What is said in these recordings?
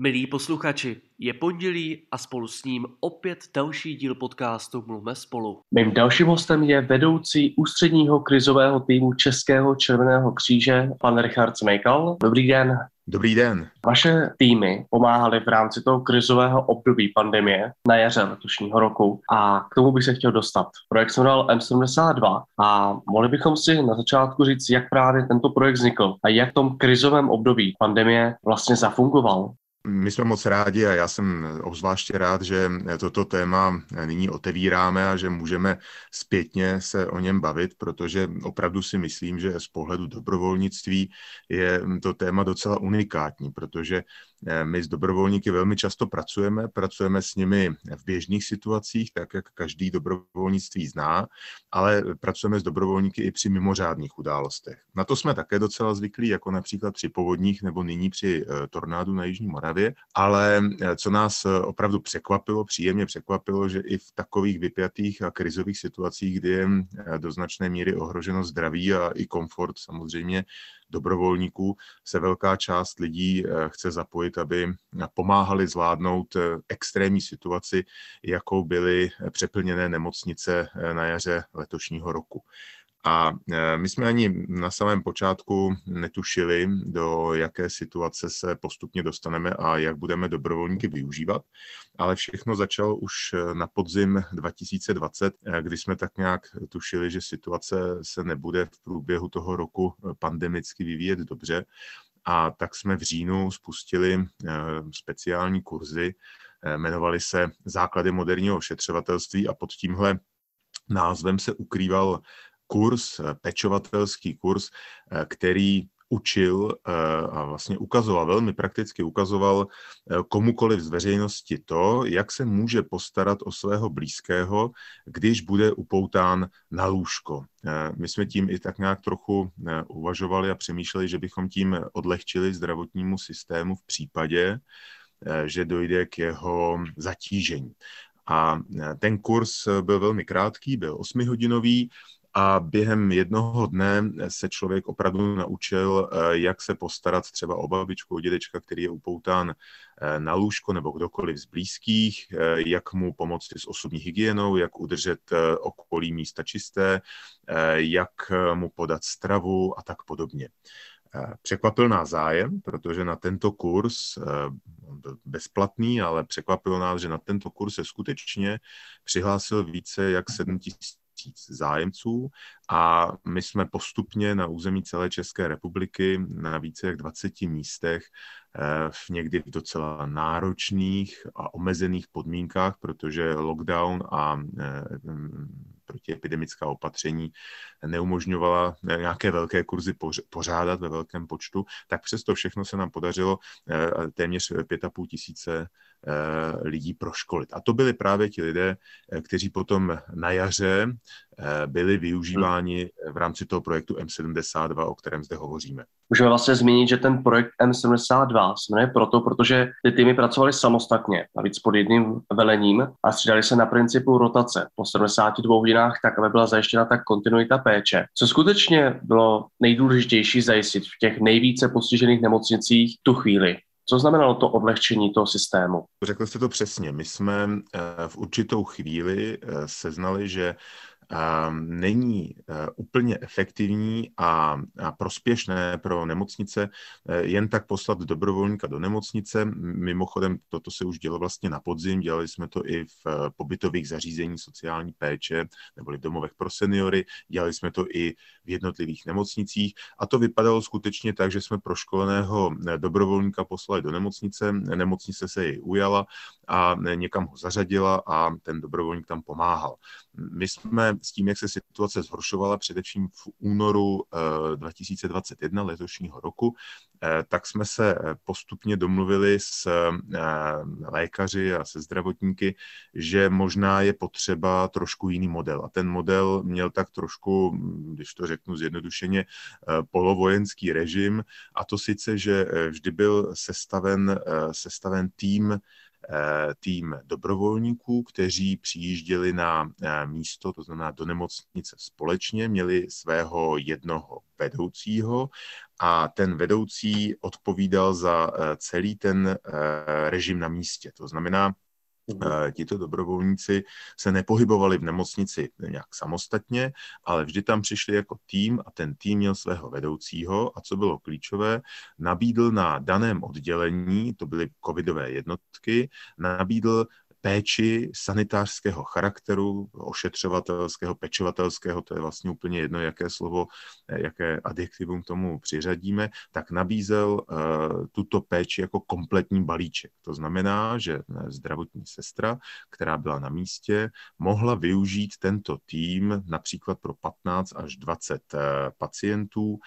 Milí posluchači, je pondělí a spolu s ním opět další díl podcastu Mluvme spolu. Mým dalším hostem je vedoucí ústředního krizového týmu Českého červeného kříže, pan Richard Smejkal. Dobrý den. Dobrý den. Vaše týmy pomáhaly v rámci toho krizového období pandemie na jaře letošního roku a k tomu bych se chtěl dostat. Projekt jsem dal M72 a mohli bychom si na začátku říct, jak právě tento projekt vznikl a jak v tom krizovém období pandemie vlastně zafungoval. My jsme moc rádi a já jsem obzvláště rád, že toto téma nyní otevíráme a že můžeme zpětně se o něm bavit, protože opravdu si myslím, že z pohledu dobrovolnictví je to téma docela unikátní, protože Eh, my s dobrovolníky velmi často pracujeme, pracujeme s nimi v běžných situacích, tak jak každý dobrovolnictví zná, ale pracujeme s dobrovolníky i při mimořádných událostech. Na to jsme také docela zvyklí, jako například při povodních nebo nyní při eh, tornádu na Jižní Moravě, ale eh, co nás opravdu překvapilo, příjemně překvapilo, že i v takových vypjatých a krizových situacích, kdy je do značné míry ohroženo zdraví a i komfort samozřejmě dobrovolníků se velká část lidí eh, chce zapojit, aby pomáhali zvládnout eh, extrémní situaci, jakou byly přeplněné nemocnice eh, na jaře letošního roku. A e, my jsme ani na samém počátku netušili, do jaké situace se postupně dostaneme a jak budeme dobrovolníky využívat, ale všechno začalo už na podzim 2020, e, kdy jsme tak nějak tušili, že situace se nebude v průběhu toho roku pandemicky vyvíjet dobře. A tak jsme v říjnu spustili e, speciální kurzy, jmenovali se Základy moderního ošetřovatelství a pod tímhle názvem se ukrýval kurz, eh, pečovatelský kurz, eh, který učil eh, a vlastně ukazoval, velmi prakticky ukazoval komukoliv z veřejnosti to, jak se může postarat o svého blízkého, když bude upoután na lůžko. My jsme tím i tak nějak trochu uvažovali a přemýšleli, že bychom tím odlehčili zdravotnímu systému v případě, že dojde k jeho zatížení. A ten kurz byl velmi krátký, byl osmihodinový a během jednoho dne se člověk opravdu naučil, eh, jak se postarat třeba o babičku, o dědečka, který je upoután eh, na lůžko nebo kdokoliv z blízkých, eh, jak mu pomoci s osobní hygienou, jak udržet okolí místa čisté, jak mu podat stravu a tak podobně. Překvapil nás zájem, protože na tento kurz, bezplatný, ale překvapilo nás, že na tento kurz se skutečně přihlásil více jak 7 tisíc zájemců a my jsme postupně na území celé České republiky na více jak 20 místech eh, v někdy docela náročných a omezených podmínkách, protože lockdown a eh, protiepidemická opatření neumožňovala nějaké velké kurzy pořádat ve velkém počtu, tak přesto všechno se nám podařilo eh, téměř 5,5 tisíce eh, lidí proškolit. A to byli právě ti lidé, eh, kteří potom na jaře byli využíváni v rámci toho projektu M72, o kterém zde hovoříme. Můžeme vlastně zmínit, že ten projekt M72 se jmenuje proto, protože ty týmy pracovaly samostatně, navíc pod jedním velením a střídali se na principu rotace po 72 hodinách tak, aby byla zajištěna ta kontinuita péče. Co skutečně bylo nejdůležitější zajistit v těch nejvíce postižených nemocnicích tu chvíli? Co znamenalo to odlehčení toho systému? Řekl jste to přesně. My jsme eh, v určitou chvíli eh, seznali, že není eh, úplně efektivní a, prospěšné pro nemocnice jen tak poslat dobrovolníka do nemocnice. Mimochodem, toto se už dělo vlastně na podzim, dělali jsme to i v pobytových zařízení sociální péče neboli v domovech pro seniory, dělali jsme to i v jednotlivých nemocnicích a to vypadalo skutečně tak, že jsme proškoleného dobrovolníka poslali do nemocnice, nemocnice se jej ujala a někam ho zařadila a ten dobrovolník tam pomáhal. My jsme s tím, jak se situace zhoršovala především v únoru 2021 eh, letošního roku, eh, tak jsme se eh, postupně domluvili s lékaři a se zdravotníky, že možná je potřeba trošku jiný model. A ten model měl tak trošku, když to řeknu zjednodušeně, polovojenský režim, a to sice, že vždy byl sestaven, sestaven tým tým dobrovolníků, kteří přijížděli na místo, to znamená do nemocnice společně, měli svého jednoho vedoucího a ten vedoucí odpovídal za celý ten režim na místě. To znamená, Eh, tito dobrovolníci se nepohybovali v nemocnici nějak samostatně, ale vždy tam přišli jako tým a ten tým měl svého vedoucího a co bylo klíčové, nabídl na daném oddělení, to byly covidové jednotky, nabídl péči sanitářského charakteru, ošetřovatelského, pečovatelského, to je vlastně úplně jedno, jaké slovo, jaké adjektivum tomu přiřadíme, tak nabízel uh, tuto péči jako kompletní balíček. To znamená, že zdravotní sestra, která byla na místě, mohla využít tento tým například pro 15 až 20 uh, pacientů,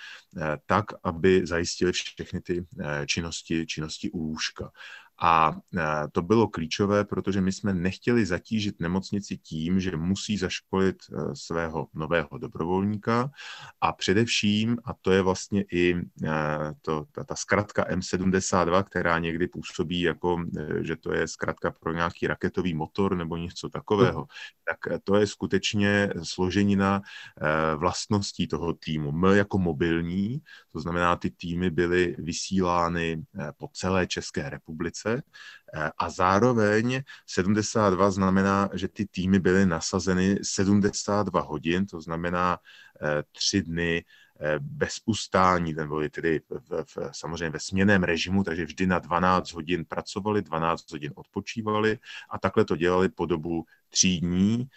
tak, aby zajistili všechny ty činnosti, činnosti u lůžka. A e, to bylo klíčové, protože my jsme nechtěli zatížit nemocnici tím, že musí zaškolit e, svého nového dobrovolníka a především, a to je vlastně i e, to, ta, ta zkratka M72, která někdy působí jako, že to je zkratka pro nějaký raketový motor nebo něco takového, tak to je skutečně složenina vlastností toho týmu. M jako mobilní, to znamená, ty týmy byly vysílány po celé České republice, práce eh, a zároveň 72 znamená, že ty týmy byly nasazeny 72 hodin, to znamená eh, tři dny eh, bez ustání, ten byli tedy v, v, samozřejmě ve směném režimu, takže vždy na 12 hodin pracovali, 12 hodin odpočívali a takhle to dělali po dobu tří dní,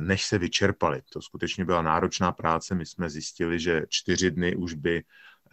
než se vyčerpali. To skutečně byla náročná práce. My jsme zjistili, že čtyři dny už by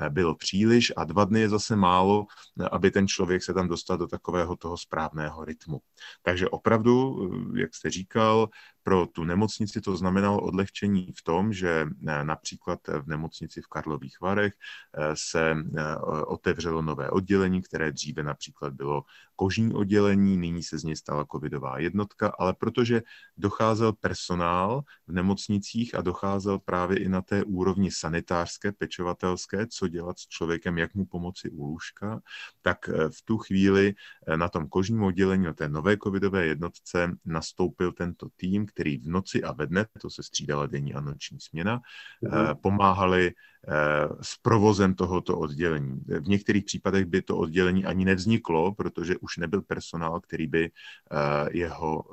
bylo příliš a dva dny je zase málo, aby ten člověk se tam dostal do takového toho správného rytmu. Takže opravdu, jak jste říkal, pro tu nemocnici to znamenalo odlehčení v tom, že eh, například v nemocnici v Karlových Varech eh, se eh, otevřelo nové oddělení, které dříve například bylo kožní oddělení, nyní se z něj stala covidová jednotka, ale protože docházel personál v nemocnicích a docházel právě i na té úrovni sanitářské, pečovatelské, co dělat s člověkem, jak mu pomoci u lůžka, tak v tu chvíli na tom kožním oddělení, na té nové covidové jednotce nastoupil tento tým, který v noci a ve dne, to se střídala denní a noční směna, mm-hmm. pomáhali eh, s provozem tohoto oddělení. V některých případech by to oddělení ani nevzniklo, protože už nebyl personál, který by eh, jeho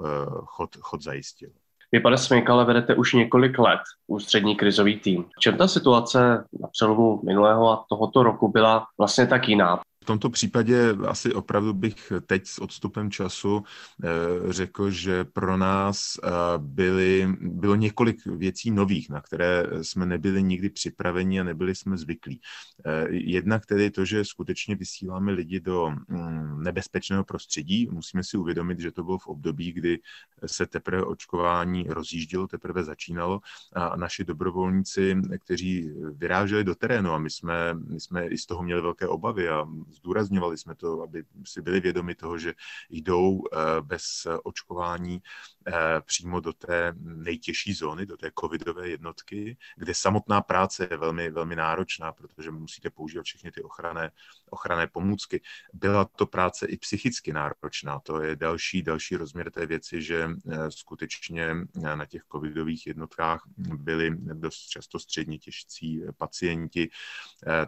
chod, chod zajistil. Vy, pane Smykale, vedete už několik let ústřední krizový tým. V čem ta situace na přelomu minulého a tohoto roku byla vlastně tak jiná? V tomto případě asi opravdu bych teď s odstupem času eh, řekl, že pro nás eh, byly, bylo několik věcí nových, na které jsme nebyli nikdy připraveni a nebyli jsme zvyklí. Eh, jednak tedy to, že skutečně vysíláme lidi do mm, nebezpečného prostředí. Musíme si uvědomit, že to bylo v období, kdy se teprve očkování rozjíždělo, teprve začínalo a naši dobrovolníci, kteří vyráželi do terénu a my jsme, my jsme i z toho měli velké obavy a zdůrazňovali jsme to, aby si byli vědomi toho, že jdou eh, bez očkování eh, přímo do té nejtěžší zóny, do té covidové jednotky, kde samotná práce je velmi, velmi náročná, protože musíte používat všechny ty ochranné, ochranné pomůcky. Byla to práce i psychicky náročná. To je další, další rozměr té věci, že eh, skutečně na těch covidových jednotkách byli dost často středně těžcí pacienti,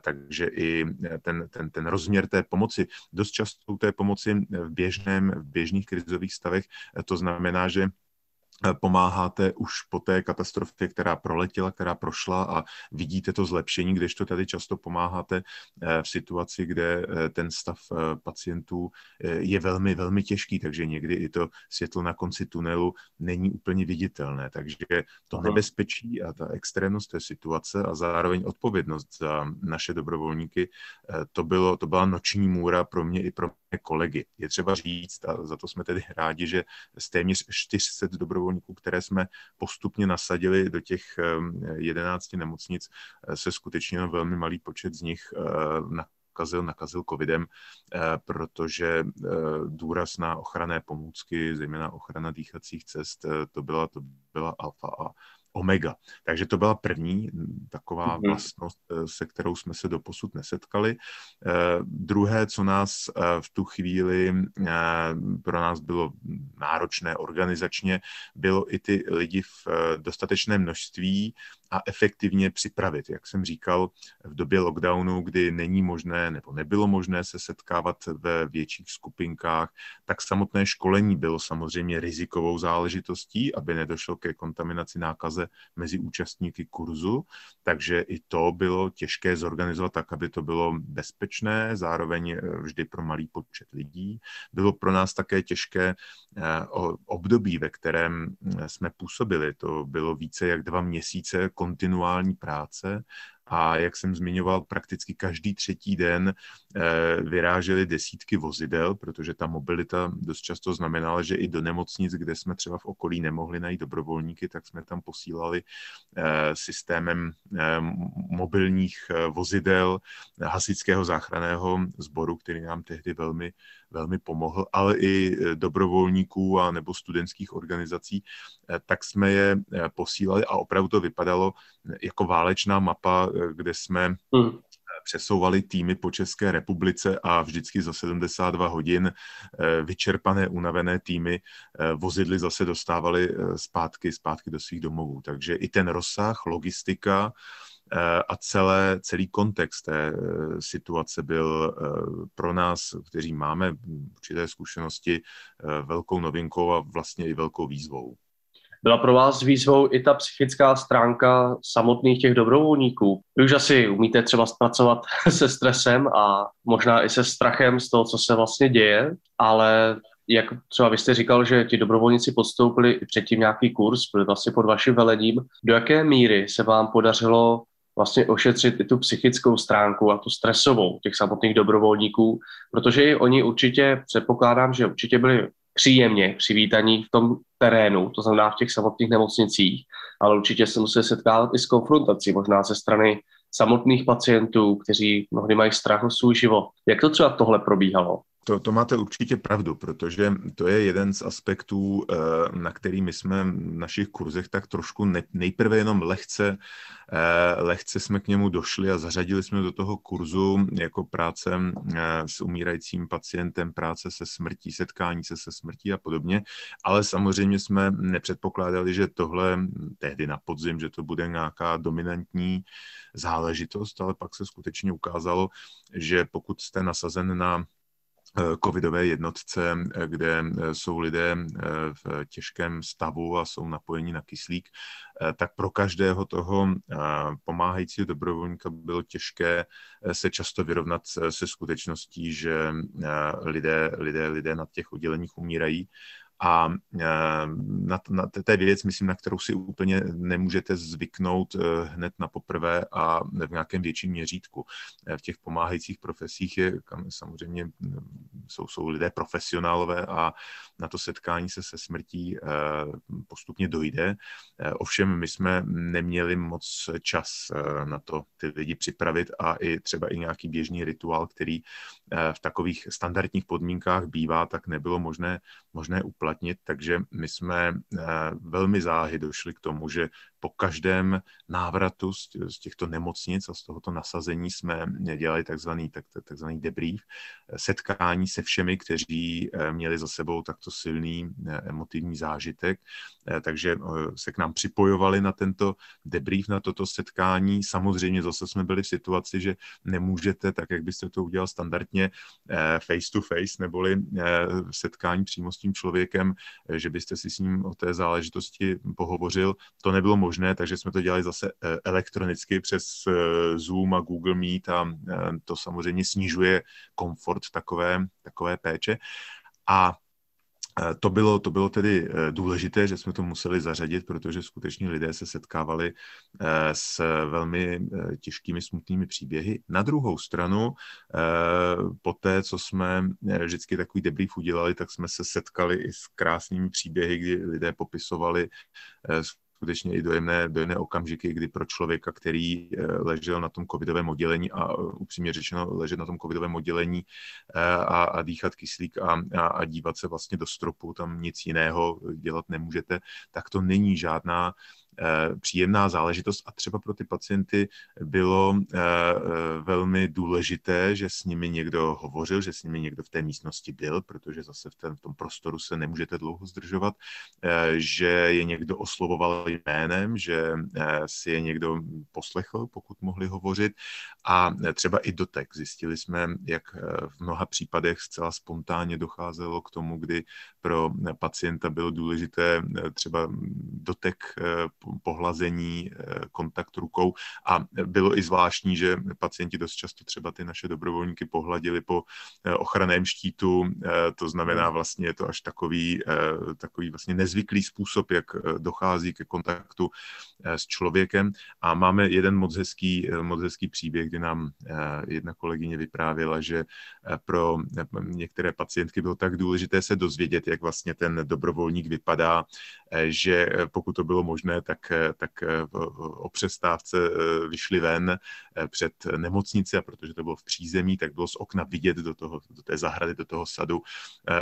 takže i ten, ten, ten rozměr té pomoci. Dost často té pomoci v, běžném, v běžných krizových stavech to znamená, že Eh, pomáháte už po té katastrofě, která proletěla, která prošla a vidíte to zlepšení, kdežto tady často pomáháte eh, v situaci, kde eh, ten stav pacientů je velmi, velmi těžký, takže někdy i to světlo na konci tunelu není úplně viditelné. Takže to nebezpečí a ta extrémnost té situace a zároveň odpovědnost za naše dobrovolníky, to, bylo, to byla noční můra pro mě i pro kolegy. Je třeba říct, a za to jsme tedy rádi, že z téměř 400 dobrovolníků které jsme postupně nasadili do těch 11 nemocnic, eh, se skutečně velmi malý počet z nich eh, nakazil, nakazil covidem, eh, protože důraz na ochranné pomůcky, zejména ochrana dýchacích cest, to byla, to byla alfa a omega. Takže to byla první taková mm-hmm. vlastnost, se kterou jsme se doposud nesetkali. Druhé, co nás v tu chvíli pro nás bylo náročné organizačně, bylo i ty lidi v dostatečném množství a efektivně připravit. Jak jsem říkal, v době lockdownu, kdy není možné nebo nebylo možné se setkávat ve větších skupinkách, tak samotné školení bylo samozřejmě rizikovou záležitostí, aby nedošlo ke kontaminaci nákaze mezi účastníky kurzu, takže i to bylo těžké zorganizovat tak, aby to bylo bezpečné, zároveň eh, vždy pro malý počet lidí. Bylo pro nás také těžké eh, období, ve kterém eh, jsme působili. To bylo více jak dva měsíce kontinuální práce a jak jsem zmiňoval, prakticky každý třetí den eh, vyrážely desítky vozidel, protože ta mobilita dost často znamenala, že i do nemocnic, kde jsme třeba v okolí nemohli najít dobrovolníky, tak jsme tam posílali eh, systémem eh, mobilních vozidel hasičského záchranného sboru, který nám tehdy velmi, velmi pomohl, ale i dobrovolníků a nebo studentských organizací, tak jsme je posílali a opravdu to vypadalo jako válečná mapa kde jsme hmm. přesouvali týmy po České republice a vždycky za 72 hodin eh, vyčerpané, unavené týmy eh, vozidly zase dostávali eh, zpátky, zpátky do svých domovů. Takže i ten rozsah, logistika, a celé, celý kontext té situace byl pro nás, kteří máme určité zkušenosti, velkou novinkou a vlastně i velkou výzvou. Byla pro vás výzvou i ta psychická stránka samotných těch dobrovolníků? Vy už asi umíte třeba zpracovat se stresem a možná i se strachem z toho, co se vlastně děje, ale jak třeba vy jste říkal, že ti dobrovolníci podstoupili i předtím nějaký kurz, byli vlastně pod vaším velením. Do jaké míry se vám podařilo vlastně ošetřit i tu psychickou stránku a tu stresovou těch samotných dobrovolníků, protože i oni určitě, předpokládám, že určitě byli příjemně přivítaní v tom terénu, to znamená v těch samotných nemocnicích, ale určitě se musí setkávat i s konfrontací, možná ze strany samotných pacientů, kteří mnohdy mají strach o svůj život. Jak to třeba tohle probíhalo? To, to máte určitě pravdu, protože to je jeden z aspektů, eh, na který my jsme v našich kurzech tak trošku nejprve jenom lehce, eh, lehce jsme k němu došli a zařadili jsme do toho kurzu jako práce eh, s umírajícím pacientem, práce se smrtí, setkání se se smrtí a podobně, ale samozřejmě jsme nepředpokládali, že tohle tehdy na podzim, že to bude nějaká dominantní záležitost, ale pak se skutečně ukázalo, že pokud jste nasazen na covidové jednotce, eh, kde eh, jsou lidé v těžkém stavu a jsou napojeni na kyslík, tak pro každého toho pomáhajícího dobrovolníka bylo těžké se často vyrovnat se skutečností, že lidé, lidé, lidé na těch odděleních umírají a e, na, na té věc, myslím, na kterou si úplně nemůžete zvyknout e, hned na poprvé a v nějakém větším měřítku. E, v těch pomáhajících profesích je samozřejmě jsou, jsou lidé profesionálové a na to setkání se se smrtí postupně dojde. Ovšem my jsme neměli moc čas na to ty lidi připravit a i třeba i nějaký běžný rituál, který v takových standardních podmínkách bývá, tak nebylo možné, možné uplatnit. Takže my jsme velmi záhy došli k tomu, že po každém návratu z těchto nemocnic a z tohoto nasazení jsme dělali takzvaný, tak, takzvaný debrief, setkání se všemi, kteří eh, měli za sebou takto silný eh, emotivní zážitek, eh, takže se k nám připojovali na tento debrief, na toto setkání. Samozřejmě zase jsme byli v situaci, že nemůžete, tak jak byste to udělal standardně, face to face, neboli setkání přímo s tím člověkem, že byste si s ním o té záležitosti pohovořil. To nebylo možné, takže jsme to dělali zase eh, elektronicky přes eh, Zoom a Google Meet a eh, to samozřejmě snižuje komfort takové, takové péče. A to bylo, to bylo tedy důležité, že jsme to museli zařadit, protože skutečně lidé se setkávali s velmi těžkými, smutnými příběhy. Na druhou stranu, po té, co jsme vždycky takový debrief udělali, tak jsme se setkali i s krásnými příběhy, kdy lidé popisovali skutečně i dojemné, dojemné okamžiky, kdy pro člověka, který eh, ležel na tom covidovém oddělení a eh, upřímně řečeno ležet na tom covidovém oddělení eh, a, a dýchat kyslík a, a, a dívat se vlastně do stropu, tam nic jiného dělat nemůžete, tak to není žádná příjemná záležitost a třeba pro ty pacienty bylo velmi důležité, že s nimi někdo hovořil, že s nimi někdo v té místnosti byl, protože zase v, ten, v tom prostoru se nemůžete dlouho zdržovat, že je někdo oslovoval jménem, že si je někdo poslechl, pokud mohli hovořit a třeba i dotek. Zjistili jsme, jak v mnoha případech zcela spontánně docházelo k tomu, kdy pro pacienta bylo důležité třeba dotek pohlazení, kontakt rukou. A bylo i zvláštní, že pacienti dost často třeba ty naše dobrovolníky pohladili po ochranném štítu, to znamená vlastně je to až takový, takový vlastně nezvyklý způsob, jak dochází ke kontaktu s člověkem. A máme jeden moc hezký, moc hezký příběh, kdy nám jedna kolegyně vyprávěla, že pro některé pacientky bylo tak důležité se dozvědět, jak vlastně ten dobrovolník vypadá, že pokud to bylo možné, tak, tak o přestávce vyšli ven před nemocnici a protože to bylo v přízemí, tak bylo z okna vidět do, toho, do té zahrady, do toho sadu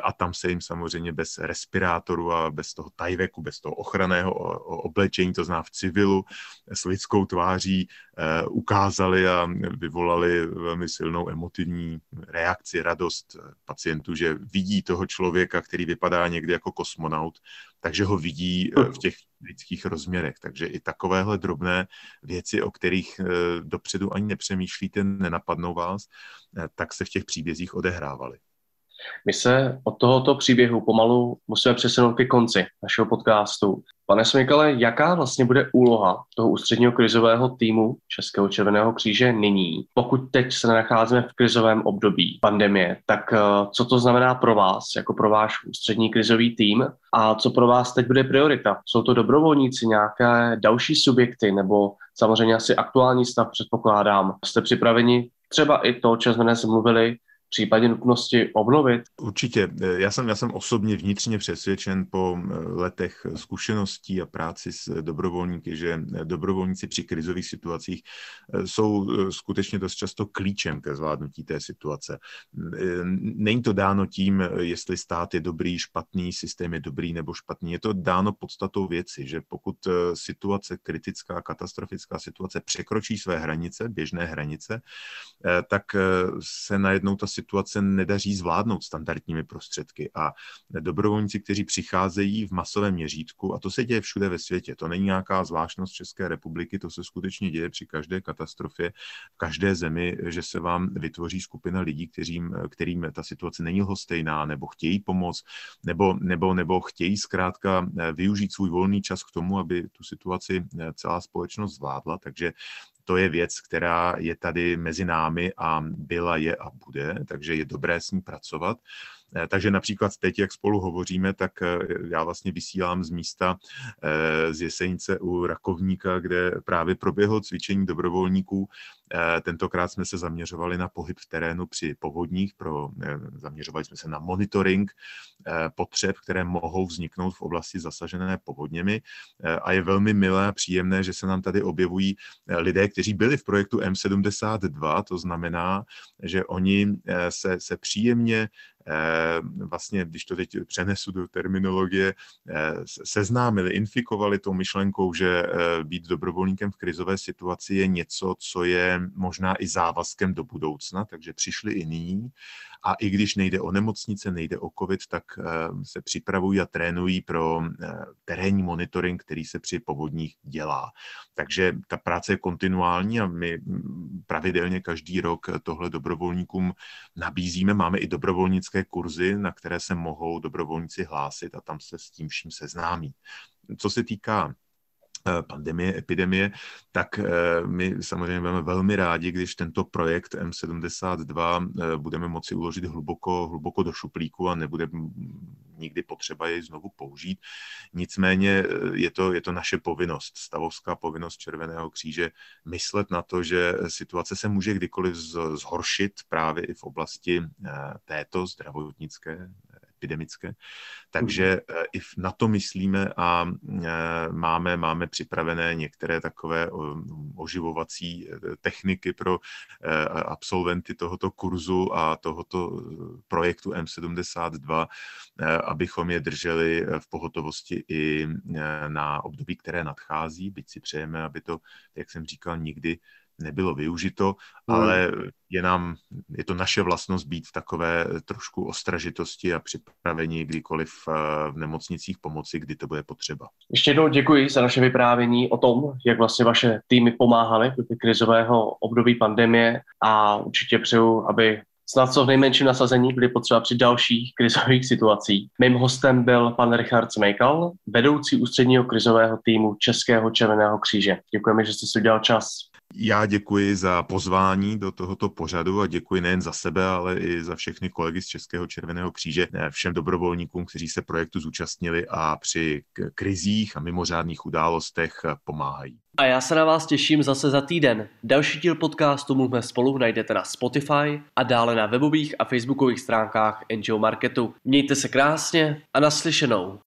a tam se jim samozřejmě bez respirátoru a bez toho tajveku, bez toho ochranného oblečení, to zná v civilu, s lidskou tváří ukázali a vyvolali velmi silnou emotivní reakci, radost pacientů, že vidí toho člověka, který vypadá někdy jako kosmonaut, takže ho vidí eh, v těch lidských rozměrech. Takže i takovéhle drobné věci, o kterých eh, dopředu ani nepřemýšlíte, nenapadnou vás, eh, tak se v těch příbězích odehrávaly. My se od tohoto příběhu pomalu musíme přesunout ke konci našeho podcastu. Pane Smykale, jaká vlastně bude úloha toho ústředního krizového týmu Českého červeného kříže nyní? Pokud teď se nacházíme v krizovém období pandemie, tak eh, co to znamená pro vás, jako pro váš ústřední krizový tým a co pro vás teď bude priorita? Jsou to dobrovolníci, nějaké další subjekty nebo samozřejmě asi aktuální stav předpokládám? Jste připraveni třeba i to, o čem jsme dnes mluvili, případě nutnosti obnovit? Určitě. Já jsem, já jsem osobně vnitřně přesvědčen po eh, letech zkušeností a práci s dobrovolníky, že dobrovolníci při krizových situacích eh, jsou eh, skutečně dost často klíčem ke zvládnutí té situace. Není to dáno tím, jestli stát je dobrý, špatný, systém je dobrý nebo špatný. Je to dáno podstatou věci, že pokud situace kritická, katastrofická situace překročí své hranice, běžné hranice, tak se najednou ta situace nedaří zvládnout standardními prostředky. A dobrovolníci, kteří přicházejí v masovém měřítku, a to se děje všude ve světě, to není nějaká zvláštnost České republiky, to se skutečně děje při každé katastrofě, v každé zemi, že se vám vytvoří skupina lidí, kterým, kterým ta situace není lhostejná, nebo chtějí pomoct, nebo, nebo, nebo chtějí zkrátka využít svůj volný čas k tomu, aby tu situaci celá společnost zvládla. Takže to je věc, která je tady mezi námi a byla, je a bude, takže je dobré s ní pracovat. Eh, takže například teď, jak spolu hovoříme, tak eh, já vlastně vysílám z místa eh, z Jesenice u Rakovníka, kde právě proběhlo cvičení dobrovolníků. Tentokrát jsme se zaměřovali na pohyb v terénu při povodních, pro, zaměřovali jsme se na monitoring potřeb, které mohou vzniknout v oblasti zasažené povodněmi. A je velmi milé a příjemné, že se nám tady objevují lidé, kteří byli v projektu M72, to znamená, že oni se, se příjemně vlastně, když to teď přenesu do terminologie, eh, seznámili, infikovali tou myšlenkou, že eh, být dobrovolníkem v krizové situaci je něco, co je možná i závazkem do budoucna, takže přišli i nyní a i když nejde o nemocnice, nejde o COVID, tak se připravují a trénují pro terénní monitoring, který se při povodních dělá. Takže ta práce je kontinuální a my mm, pravidelně každý rok tohle dobrovolníkům nabízíme. Máme i dobrovolnické kurzy, na které se mohou dobrovolníci hlásit a tam se s tím vším seznámí. Co se týká Eh, pandemie, epidemie, tak eh, my samozřejmě budeme velmi rádi, když tento projekt M72 eh, budeme moci uložit hluboko, hluboko do šuplíku a nebude nikdy potřeba jej znovu použít. Nicméně je to, je to naše povinnost, stavovská povinnost Červeného kříže, myslet na to, že situace se může kdykoliv zhoršit právě i v oblasti této zdravotnické epidemické. Takže mhm. i na to myslíme a máme, máme připravené některé takové oživovací techniky pro absolventy tohoto kurzu a tohoto projektu M72, abychom je drželi v pohotovosti i na období, které nadchází, byť si přejeme, aby to, jak jsem říkal, nikdy nebylo využito, hmm. ale je nám, je to naše vlastnost být v takové trošku ostražitosti a připravení kdykoliv eh, v nemocnicích pomoci, kdy to bude potřeba. Ještě jednou děkuji za naše vyprávění o tom, jak vlastně vaše týmy pomáhaly v krizového období pandemie a určitě přeju, aby snad co v nejmenším nasazení byly potřeba při dalších krizových situacích. Mým hostem byl pan Richard Smejkal, vedoucí ústředního krizového týmu Českého červeného kříže. Děkujeme, že jste si udělal čas. Já děkuji za pozvání do tohoto pořadu a děkuji nejen za sebe, ale i za všechny kolegy z Českého červeného kříže, všem dobrovolníkům, kteří se projektu zúčastnili a při krizích a mimořádných událostech pomáhají. A já se na vás těším zase za týden. Další díl podcastu Mluvme spolu najdete na Spotify a dále na webových a facebookových stránkách NGO Marketu. Mějte se krásně a naslyšenou.